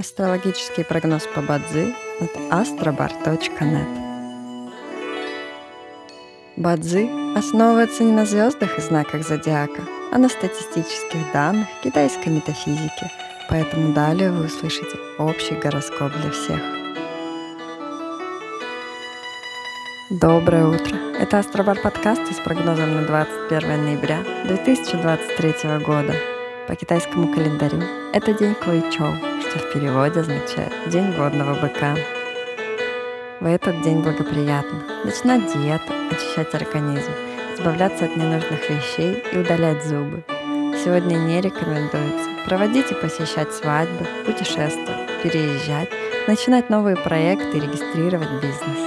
Астрологический прогноз по Бадзи от astrobar.net Бадзи основывается не на звездах и знаках зодиака, а на статистических данных китайской метафизики, поэтому далее вы услышите общий гороскоп для всех. Доброе утро! Это Астробар подкаст с прогнозом на 21 ноября 2023 года. По китайскому календарю это день Куичоу, что в переводе означает «день водного быка». В этот день благоприятно начинать диету, очищать организм, избавляться от ненужных вещей и удалять зубы. Сегодня не рекомендуется проводить и посещать свадьбы, путешествовать, переезжать, начинать новые проекты и регистрировать бизнес.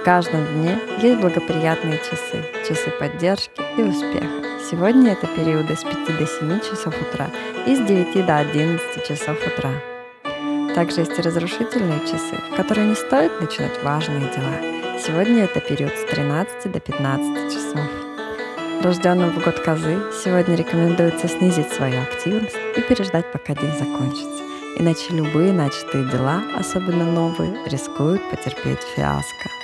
В каждом дне есть благоприятные часы, часы поддержки и успеха. Сегодня это периоды с 5 до 7 часов утра и с 9 до 11 часов утра. Также есть разрушительные часы, в которые не стоит начинать важные дела. Сегодня это период с 13 до 15 часов. Рожденным в год козы сегодня рекомендуется снизить свою активность и переждать, пока день закончится. Иначе любые начатые дела, особенно новые, рискуют потерпеть фиаско.